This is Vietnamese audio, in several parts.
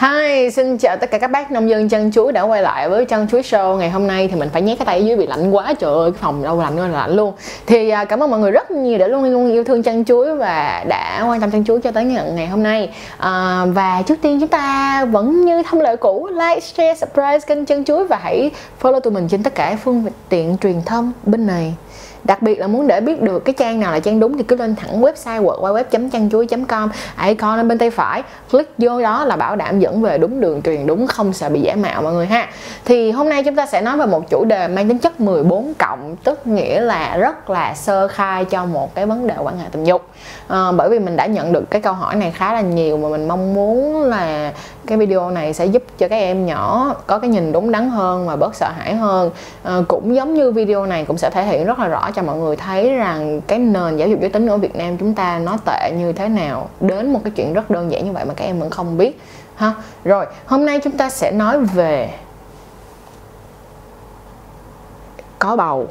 Hi, xin chào tất cả các bác nông dân chân chuối đã quay lại với chân chuối show. Ngày hôm nay thì mình phải nhét cái tay ở dưới bị lạnh quá. Trời ơi cái phòng đâu lạnh luôn là lạnh luôn. Thì à, cảm ơn mọi người rất nhiều đã luôn luôn yêu thương chân chuối và đã quan tâm chân chuối cho tới ngày hôm nay. À, và trước tiên chúng ta vẫn như thông lệ cũ like share subscribe kênh chân chuối và hãy follow tụi mình trên tất cả phương tiện truyền thông bên này đặc biệt là muốn để biết được cái trang nào là trang đúng thì cứ lên thẳng website web chăn chuối com icon lên bên tay phải, click vô đó là bảo đảm dẫn về đúng đường truyền, đúng không sợ bị giả mạo mọi người ha. Thì hôm nay chúng ta sẽ nói về một chủ đề mang tính chất 14 cộng, tức nghĩa là rất là sơ khai cho một cái vấn đề quan hệ tình dục à, bởi vì mình đã nhận được cái câu hỏi này khá là nhiều mà mình mong muốn là cái video này sẽ giúp cho các em nhỏ có cái nhìn đúng đắn hơn và bớt sợ hãi hơn. À, cũng giống như video này cũng sẽ thể hiện rất là rõ cho mọi người thấy rằng cái nền giáo dục giới tính ở Việt Nam chúng ta nó tệ như thế nào đến một cái chuyện rất đơn giản như vậy mà các em vẫn không biết ha. Rồi hôm nay chúng ta sẽ nói về có bầu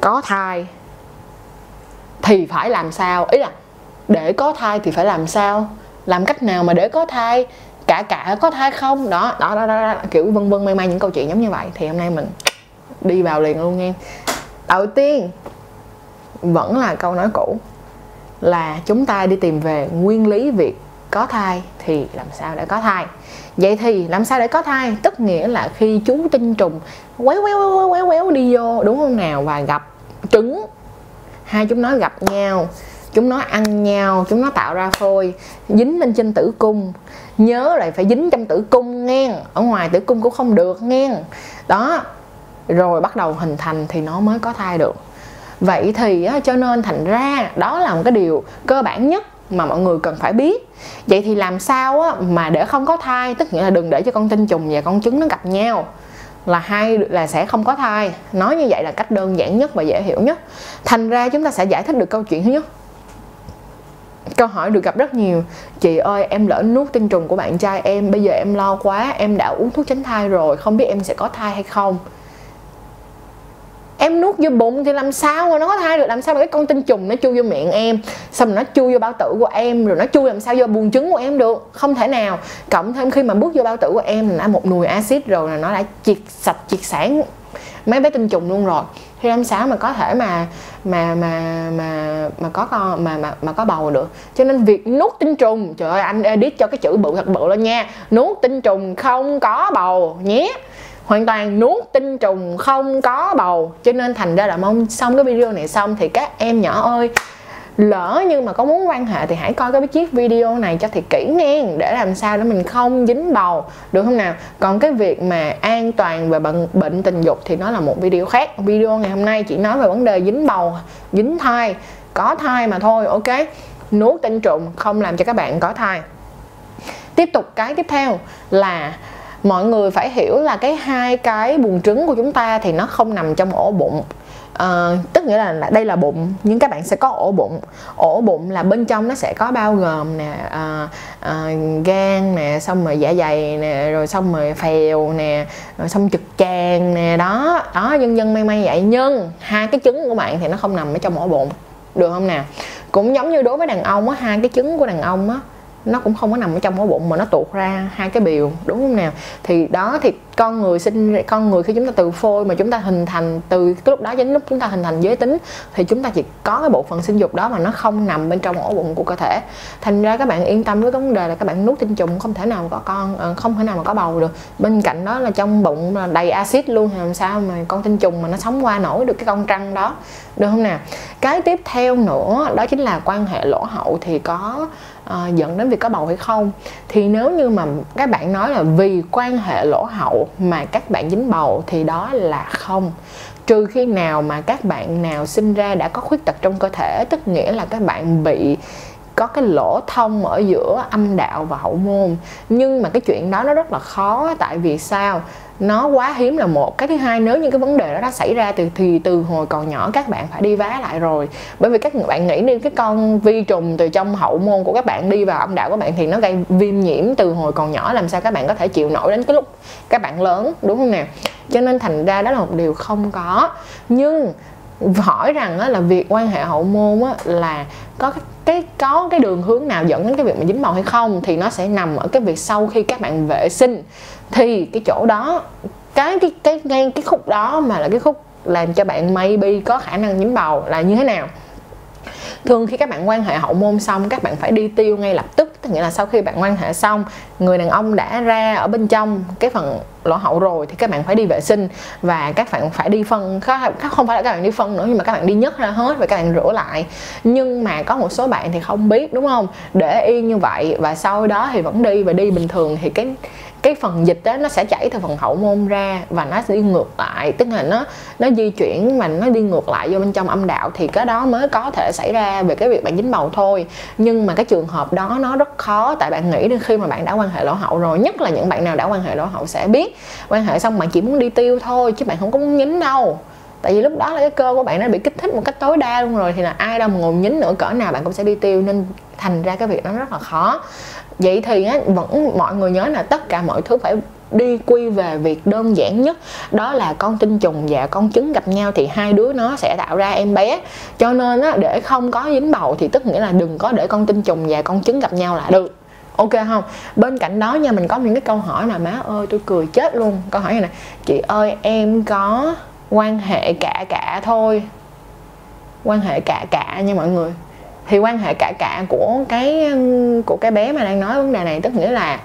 có thai thì phải làm sao? Ý là để có thai thì phải làm sao? Làm cách nào mà để có thai? Cả cả có thai không? Đó đó đó, đó, đó. kiểu vân vân may may những câu chuyện giống như vậy. Thì hôm nay mình đi vào liền luôn nghe. Đầu tiên vẫn là câu nói cũ là chúng ta đi tìm về nguyên lý việc có thai thì làm sao để có thai? Vậy thì làm sao để có thai? Tức nghĩa là khi chú tinh trùng quéo quéo quéo quéo quéo đi vô đúng không nào? Và gặp trứng. Hai chúng nó gặp nhau chúng nó ăn nhau chúng nó tạo ra phôi dính lên trên tử cung. Nhớ lại phải dính trong tử cung nghe ở ngoài tử cung cũng không được nghe đó rồi bắt đầu hình thành thì nó mới có thai được. Vậy thì cho nên thành ra đó là một cái điều cơ bản nhất mà mọi người cần phải biết. Vậy thì làm sao á, mà để không có thai? Tức nghĩa là đừng để cho con tinh trùng và con trứng nó gặp nhau. Là hai là sẽ không có thai. Nói như vậy là cách đơn giản nhất và dễ hiểu nhất. Thành ra chúng ta sẽ giải thích được câu chuyện thứ nhất câu hỏi được gặp rất nhiều. Chị ơi, em lỡ nuốt tinh trùng của bạn trai em, bây giờ em lo quá, em đã uống thuốc tránh thai rồi, không biết em sẽ có thai hay không? Em nuốt vô bụng thì làm sao mà nó có thai được, làm sao mà cái con tinh trùng nó chui vô miệng em? Xong rồi nó chui vô bao tử của em, rồi nó chui làm sao vô buồng trứng của em được? Không thể nào. Cộng thêm khi mà bước vô bao tử của em là đã một nùi axit rồi là nó đã triệt sạch, triệt sản mấy bé tinh trùng luôn rồi. Thì làm sao mà có thể mà mà mà mà mà có con, mà mà mà có bầu được. Cho nên việc nuốt tinh trùng, trời ơi, anh edit cho cái chữ bự thật bự lên nha. Nuốt tinh trùng không có bầu, nhé. Hoàn toàn nuốt tinh trùng không có bầu. Cho nên thành ra là mong xong cái video này xong thì các em nhỏ ơi lỡ như mà có muốn quan hệ thì hãy coi cái chiếc video này cho thiệt kỹ nghe, để làm sao để mình không dính bầu, được không nào? Còn cái việc mà an toàn về bệnh bệnh tình dục thì nó là một video khác. Video ngày hôm nay chỉ nói về vấn đề dính bầu, dính thai, có thai mà thôi, ok? Nuốt tinh trùng, không làm cho các bạn có thai. Tiếp tục cái tiếp theo là mọi người phải hiểu là cái hai cái buồng trứng của chúng ta thì nó không nằm trong ổ bụng. Uh, tức nghĩa là đây là bụng nhưng các bạn sẽ có ổ bụng. Ổ bụng là bên trong nó sẽ có bao gồm nè uh, uh, gan nè xong rồi dạ dày nè rồi xong rồi phèo nè rồi xong trực tràng nè đó. Đó dân dân may may vậy. Nhưng hai cái trứng của bạn thì nó không nằm ở trong ổ bụng. Được không nào cũng giống như đối với đàn ông á hai cái trứng của đàn ông á nó cũng không có nằm ở trong ổ bụng mà nó tuột ra hai cái biểu đúng không nào thì đó thì con người sinh con người khi chúng ta từ phôi mà chúng ta hình thành từ cái lúc đó đến lúc chúng ta hình thành giới tính thì chúng ta chỉ có cái bộ phận sinh dục đó mà nó không nằm bên trong ổ bụng của cơ thể. Thành ra các bạn yên tâm với vấn đề là các bạn nuốt tinh trùng không thể nào có con ờ, không thể nào mà có bầu được. Bên cạnh đó là trong bụng là đầy axit luôn thì làm sao mà con tinh trùng mà nó sống qua nổi được cái con trăng đó. Được không nào cái tiếp theo nữa đó chính là quan hệ lỗ hậu thì có uh, dẫn đến việc có bầu hay không. Thì nếu như mà các bạn nói là vì quan hệ lỗ hậu mà các bạn dính bầu thì đó là không. Trừ khi nào mà các bạn nào sinh ra đã có khuyết tật trong cơ thể, tức nghĩa là các bạn bị có cái lỗ thông ở giữa âm đạo và hậu môn. Nhưng mà cái chuyện đó nó rất là khó, tại vì sao? Nó quá hiếm là một. Cái thứ hai, nếu như cái vấn đề đó đã xảy ra từ, thì từ hồi còn nhỏ, các bạn phải đi vá lại rồi. Bởi vì các bạn nghĩ đi, cái con vi trùng từ trong hậu môn của các bạn đi vào âm đạo của bạn thì nó gây viêm nhiễm từ hồi còn nhỏ, làm sao các bạn có thể chịu nổi đến cái lúc các bạn lớn, đúng không nè cho nên thành ra đó là một điều không có. Nhưng hỏi rằng á, là việc quan hệ hậu môn á, là có cái có cái đường hướng nào dẫn đến cái việc mà dính bầu hay không thì nó sẽ nằm ở cái việc sau khi các bạn vệ sinh. Thì cái chỗ đó cái cái cái ngay cái khúc đó mà là cái khúc làm cho bạn maybe có khả năng dính bầu là như thế nào? Thường khi các bạn quan hệ hậu môn xong các bạn phải đi tiêu ngay lập tức tức nghĩa là sau khi bạn quan hệ xong, người đàn ông đã ra ở bên trong cái phần lỗ hậu rồi thì các bạn phải đi vệ sinh và các bạn phải đi phân không phải là các bạn đi phân nữa nhưng mà các bạn đi nhất ra hết và các bạn rửa lại. Nhưng mà có một số bạn thì không biết, đúng không? Để yên như vậy và sau đó thì vẫn đi và đi bình thường thì cái cái phần dịch đó nó sẽ chảy từ phần hậu môn ra và nó sẽ đi ngược lại. Tức là nó nó di chuyển mà nó đi ngược lại vô bên trong âm đạo thì cái đó mới có thể xảy ra về cái việc bạn dính bầu thôi. Nhưng mà cái trường hợp đó nó rất khó, tại bạn nghĩ đến khi mà bạn đã quan hệ lỗ hậu rồi, nhất là những bạn nào đã quan hệ lỗ hậu sẽ biết. Quan hệ xong bạn chỉ muốn đi tiêu thôi, chứ bạn không có muốn nhín đâu tại vì lúc đó là cái cơ của bạn nó bị kích thích một cách tối đa luôn rồi thì là ai đâu mà ngồi nhín nữa cỡ nào bạn cũng sẽ đi tiêu nên thành ra cái việc nó rất là khó. Vậy thì á, vẫn mọi người nhớ là tất cả mọi thứ phải đi quy về việc đơn giản nhất đó là con tinh trùng và con trứng gặp nhau thì hai đứa nó sẽ tạo ra em bé. Cho nên á, để không có dính bầu thì tức nghĩa là đừng có để con tinh trùng và con trứng gặp nhau là được. Ok không? Bên cạnh đó nha mình có những cái câu hỏi là má ơi tôi cười chết luôn. Câu hỏi này nè chị ơi em có quan hệ cả cả thôi. Quan hệ cả cả nha mọi người. Thì quan hệ cả cả của cái của cái bé mà đang nói vấn đề này tức nghĩa là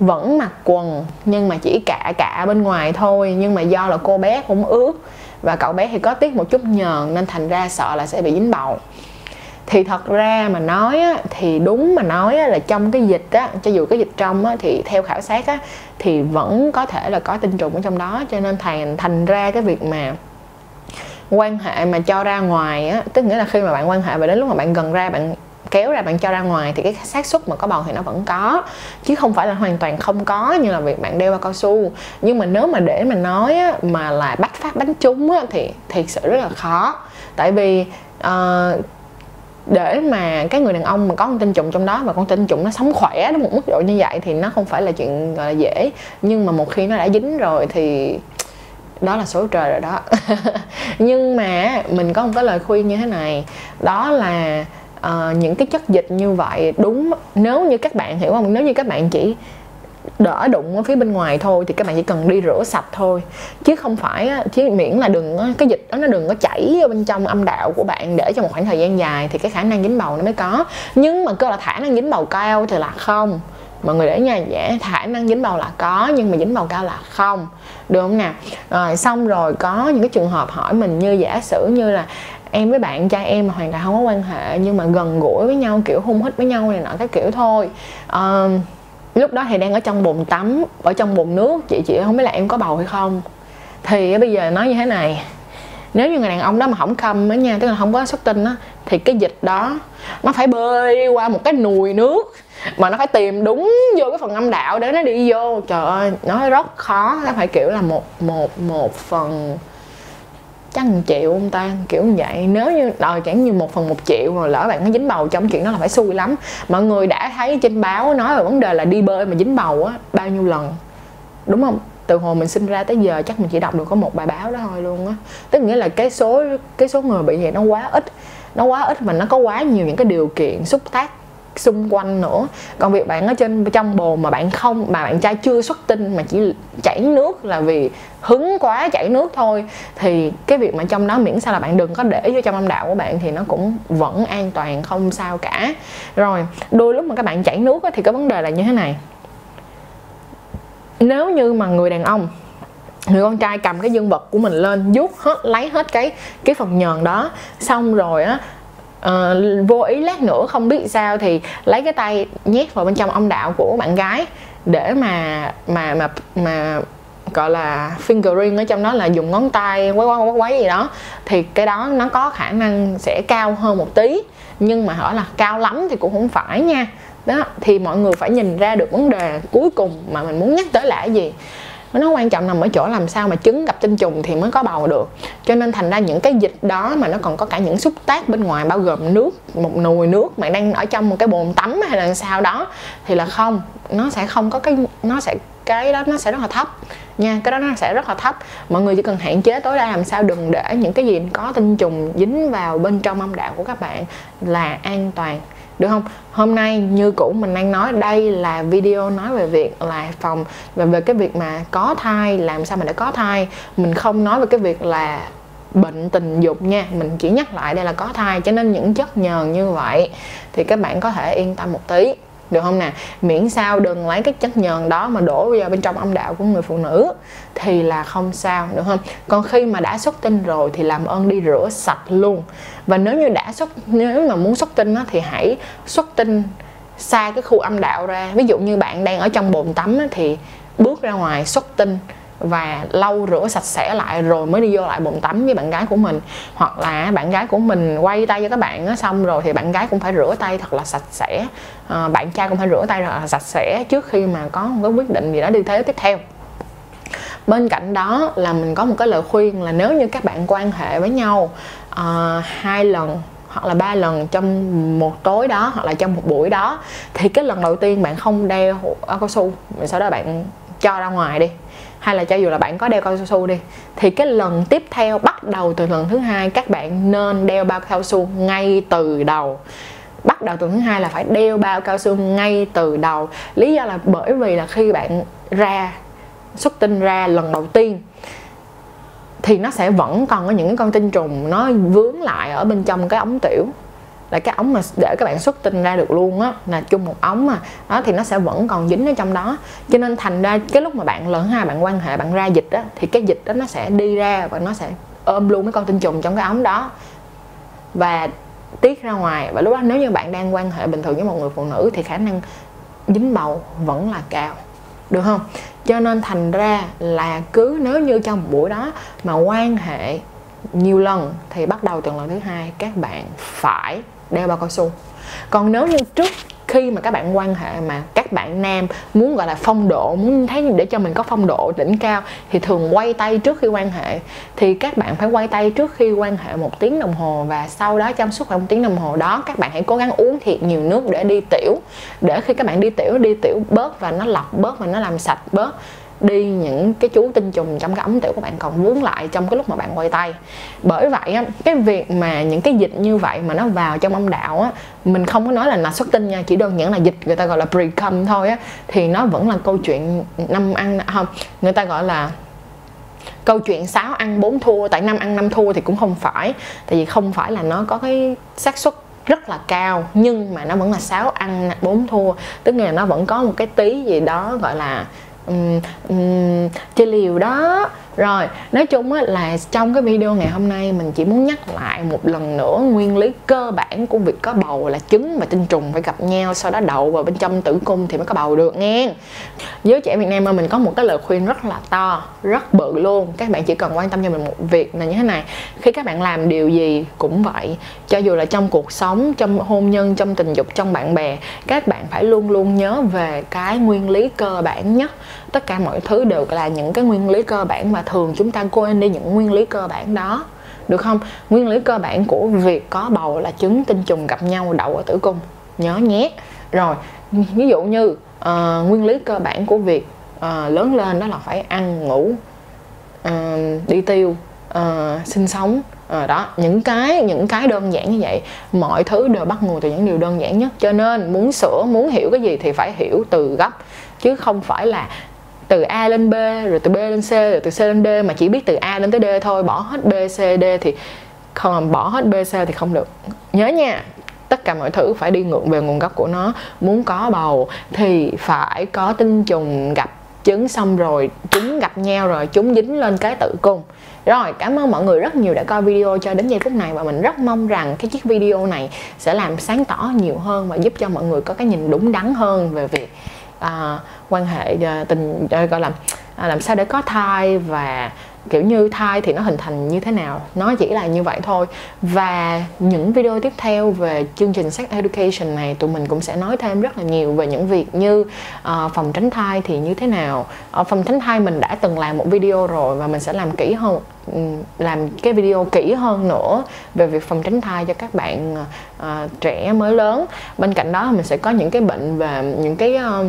vẫn mặc quần nhưng mà chỉ cả cả bên ngoài thôi, nhưng mà do là cô bé cũng ướt và cậu bé thì có tiết một chút nhờn nên thành ra sợ là sẽ bị dính bầu thì thật ra mà nói á, thì đúng mà nói á, là trong cái dịch á cho dù cái dịch trong á, thì theo khảo sát á, thì vẫn có thể là có tinh trùng ở trong đó. Cho nên thành thành ra cái việc mà quan hệ mà cho ra ngoài á tức nghĩa là khi mà bạn quan hệ và đến lúc mà bạn gần ra bạn kéo ra bạn cho ra ngoài thì cái xác suất mà có bầu thì nó vẫn có. Chứ không phải là hoàn toàn không có như là việc bạn đeo bao cao su. Nhưng mà nếu mà để mà nói á, mà là bắt phát bánh trúng á, thì thiệt sự rất là khó. Tại vì uh, để mà cái người đàn ông mà có con tinh trùng trong đó và con tinh trùng nó sống khỏe đến một mức độ như vậy thì nó không phải là chuyện gọi là dễ. Nhưng mà một khi nó đã dính rồi thì đó là số trời rồi đó. Nhưng mà mình có một cái lời khuyên như thế này đó là uh, những cái chất dịch như vậy đúng nếu như các bạn hiểu không? Nếu như các bạn chỉ đỡ đụng ở phía bên ngoài thôi thì các bạn chỉ cần đi rửa sạch thôi. Chứ không phải chứ miễn là đừng cái dịch đó nó đừng có chảy ở bên trong âm đạo của bạn để cho một khoảng thời gian dài thì cái khả năng dính bầu nó mới có. Nhưng mà cơ là khả năng dính bầu cao thì là không. Mọi người để nha dạ, dễ khả năng dính bầu là có nhưng mà dính bầu cao là không. Được không nào rồi xong rồi có những cái trường hợp hỏi mình như giả sử như là em với bạn trai em mà hoàn toàn không có quan hệ nhưng mà gần gũi với nhau kiểu hung hít với nhau này nọ cái kiểu thôi. Uh, lúc đó thì đang ở trong bồn tắm, ở trong bồn nước. Chị chị không biết là em có bầu hay không. Thì bây giờ nói như thế này. Nếu như người đàn ông đó mà không khâm á nha, tức là không có xuất tinh á, thì cái dịch đó nó phải bơi qua một cái nùi nước mà nó phải tìm đúng vô cái phần âm đạo để nó đi vô. Trời ơi nó rất khó. Nó phải kiểu là một một một phần chắc một triệu ông ta? Kiểu như vậy. Nếu như đòi chẳng như một phần một triệu mà lỡ bạn có dính bầu trong chuyện đó là phải xui lắm. Mọi người đã thấy trên báo nói về vấn đề là đi bơi mà dính bầu á, bao nhiêu lần? Đúng không? Từ hồi mình sinh ra tới giờ chắc mình chỉ đọc được có một bài báo đó thôi luôn á. Tức nghĩa là cái số cái số người bị vậy nó quá ít. Nó quá ít mà nó có quá nhiều những cái điều kiện xúc tác xung quanh nữa. Còn việc bạn ở trên, trong bồn mà bạn không, mà bạn trai chưa xuất tinh, mà chỉ chảy nước là vì hứng quá chảy nước thôi. Thì cái việc mà trong đó miễn sao là bạn đừng có để vô trong âm đạo của bạn thì nó cũng vẫn an toàn, không sao cả. Rồi, đôi lúc mà các bạn chảy nước thì cái vấn đề là như thế này. Nếu như mà người đàn ông, người con trai cầm cái dương vật của mình lên, vuốt hết, lấy hết cái cái phần nhờn đó, xong rồi á uh, vô ý lát nữa không biết sao thì lấy cái tay nhét vào bên trong ông đạo của bạn gái để mà mà mà mà gọi là fingering ở trong đó là dùng ngón tay quấy quấy quấy quấy gì đó. Thì cái đó nó có khả năng sẽ cao hơn một tí nhưng mà hỏi là cao lắm thì cũng không phải nha. Đó thì mọi người phải nhìn ra được vấn đề cuối cùng mà mình muốn nhắc tới là cái gì nó quan trọng nằm ở chỗ làm sao mà trứng gặp tinh trùng thì mới có bầu được. Cho nên thành ra những cái dịch đó mà nó còn có cả những xúc tác bên ngoài bao gồm nước, một nồi nước mà đang ở trong một cái bồn tắm hay là sao đó, thì là không, nó sẽ không có cái, nó sẽ, cái đó nó sẽ rất là thấp nha, cái đó nó sẽ rất là thấp. Mọi người chỉ cần hạn chế tối đa làm sao đừng để những cái gì có tinh trùng dính vào bên trong âm đạo của các bạn là an toàn được không? Hôm nay như cũ mình đang nói đây là video nói về việc là phòng và về cái việc mà có thai, làm sao mà để có thai. Mình không nói về cái việc là bệnh tình dục nha, mình chỉ nhắc lại đây là có thai, cho nên những chất nhờn như vậy thì các bạn có thể yên tâm một tí được không nè? Miễn sao đừng lấy cái chất nhờn đó mà đổ vào bên trong âm đạo của người phụ nữ. Thì là không sao, được không? Còn khi mà đã xuất tinh rồi thì làm ơn đi rửa sạch luôn. Và nếu như đã xuất, nếu mà muốn xuất tinh thì hãy xuất tinh xa cái khu âm đạo ra. Ví dụ như bạn đang ở trong bồn tắm thì bước ra ngoài xuất tinh và lau rửa sạch sẽ lại rồi mới đi vô lại bồn tắm với bạn gái của mình. Hoặc là bạn gái của mình quay tay cho các bạn á, xong rồi thì bạn gái cũng phải rửa tay thật là sạch sẽ. À, bạn trai cũng phải rửa tay thật là sạch sẽ trước khi mà có một cái quyết định gì đó đi thế tiếp theo. Bên cạnh đó là mình có một cái lời khuyên là nếu như các bạn quan hệ với nhau uh, hai lần hoặc là ba lần trong một tối đó hoặc là trong một buổi đó thì cái lần đầu tiên bạn không đeo áo cao su sau đó bạn cho ra ngoài đi. Hay là cho dù là bạn có đeo cao su đi, thì cái lần tiếp theo bắt đầu từ lần thứ hai, các bạn nên đeo bao cao su ngay từ đầu. Bắt đầu tuần thứ hai là phải đeo bao cao su ngay từ đầu. Lý do là bởi vì là khi bạn ra, xuất tinh ra lần đầu tiên, thì nó sẽ vẫn còn có những cái con tinh trùng nó vướng lại ở bên trong cái ống tiểu là cái ống mà để các bạn xuất tinh ra được luôn á, là chung một ống mà, đó, thì nó sẽ vẫn còn dính ở trong đó. Cho nên thành ra cái lúc mà bạn lần hai bạn quan hệ, bạn ra dịch á, thì cái dịch đó nó sẽ đi ra và nó sẽ ôm luôn cái con tinh trùng trong cái ống đó. Và tiết ra ngoài, và lúc đó nếu như bạn đang quan hệ bình thường với một người phụ nữ thì khả năng dính bầu vẫn là cao, được không? Cho nên thành ra là cứ nếu như trong một buổi đó mà quan hệ nhiều lần thì bắt đầu từ lần thứ hai các bạn phải đeo bao cao su. Còn nếu như trước khi mà các bạn quan hệ mà các bạn nam muốn, gọi là, phong độ, muốn thấy để cho mình có phong độ đỉnh cao thì thường quay tay trước khi quan hệ. Thì các bạn phải quay tay trước khi quan hệ một tiếng đồng hồ và sau đó trong suốt khoảng một tiếng đồng hồ đó, các bạn hãy cố gắng uống thiệt nhiều nước để đi tiểu. Để khi các bạn đi tiểu đi tiểu bớt và nó lọc, bớt và nó làm sạch bớt đi những cái chú tinh trùng trong cái ống tiểu của bạn còn vướng lại trong cái lúc mà bạn quay tay. Bởi vậy á, cái việc mà những cái dịch như vậy mà nó vào trong âm đạo á, mình không có nói là là xuất tinh nha, chỉ đơn giản là dịch người ta gọi là pre cum thôi á, thì nó vẫn là câu chuyện năm ăn à, không, người ta gọi là câu chuyện 6 ăn 4 thua, tại năm ăn năm thua thì cũng không phải. Tại vì không phải là nó có cái xác suất rất là cao, nhưng mà nó vẫn là 6 ăn 4 thua. Tức là nó vẫn có một cái tí gì đó gọi là um, um, chơi liều đó rồi nói chung á, là trong cái video ngày hôm nay mình chỉ muốn nhắc lại một lần nữa nguyên lý cơ bản của việc có bầu là trứng và tinh trùng phải gặp nhau sau đó đậu vào bên trong tử cung thì mới có bầu được nghe. Giới trẻ Việt Nam mà mình có một cái lời khuyên rất là to rất bự luôn. Các bạn chỉ cần quan tâm cho mình một việc là như thế này. Khi các bạn làm điều gì cũng vậy cho dù là trong cuộc sống trong hôn nhân trong tình dục trong bạn bè các bạn phải luôn luôn nhớ về cái nguyên lý cơ bản nhất. Tất cả mọi thứ đều là những cái nguyên lý cơ bản mà thường chúng ta quên đi những nguyên lý cơ bản đó. Được không? Nguyên lý cơ bản của việc có bầu là trứng tinh trùng gặp nhau đậu ở tử cung. Nhớ nhé. Rồi ví dụ như uh, nguyên lý cơ bản của việc uh, lớn lên đó là phải ăn ngủ uh, đi tiêu uh, sinh sống. À, đó những cái những cái đơn giản như vậy mọi thứ đều bắt nguồn từ những điều đơn giản nhất. Cho nên muốn sửa muốn hiểu cái gì thì phải hiểu từ gấp chứ không phải là từ A lên B, rồi từ B lên C, rồi từ C lên D, mà chỉ biết từ A đến tới D thôi, bỏ hết B, C, D thì không, bỏ hết B, C thì không được. Nhớ nha, tất cả mọi thứ phải đi ngược về nguồn gốc của nó. Muốn có bầu thì phải có tinh trùng gặp trứng xong rồi, chúng gặp nhau rồi, chúng dính lên cái tử cung. Rồi, cảm ơn mọi người rất nhiều đã coi video cho đến giây phút này và mình rất mong rằng cái chiếc video này sẽ làm sáng tỏ nhiều hơn và giúp cho mọi người có cái nhìn đúng đắn hơn về việc à, quan hệ à, tình à, gọi là à, làm sao để có thai và kiểu như thai thì nó hình thành như thế nào? Nó chỉ là như vậy thôi. Và những video tiếp theo về chương trình sex education này tụi mình cũng sẽ nói thêm rất là nhiều về những việc như uh, phòng tránh thai thì như thế nào. Ở phòng tránh thai mình đã từng làm một video rồi và mình sẽ làm kỹ hơn ừ, làm cái video kỹ hơn nữa về việc phòng tránh thai cho các bạn uh, trẻ mới lớn. Bên cạnh đó mình sẽ có những cái bệnh và những cái uh,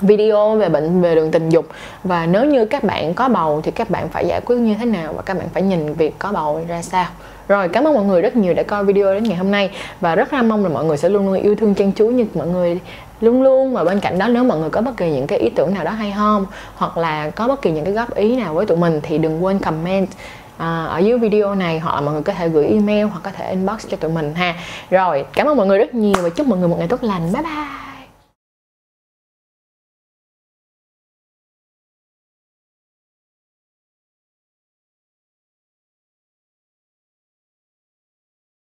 video về bệnh về đường tình dục. Và nếu như các bạn có bầu thì các bạn phải giải quyết như thế nào và các bạn phải nhìn việc có bầu ra sao. Rồi cảm ơn mọi người rất nhiều đã coi video đến ngày hôm nay. Và rất là mong là mọi người sẽ luôn luôn yêu thương chân chú như mọi người luôn luôn. Và bên cạnh đó nếu mọi người có bất kỳ những cái ý tưởng nào đó hay không hoặc là có bất kỳ những cái góp ý nào với tụi mình thì đừng quên comment à, ở dưới video này. Hoặc là mọi người có thể gửi email hoặc có thể inbox cho tụi mình ha. Rồi cảm ơn mọi người rất nhiều và chúc mọi người một ngày tốt lành. Bye bye!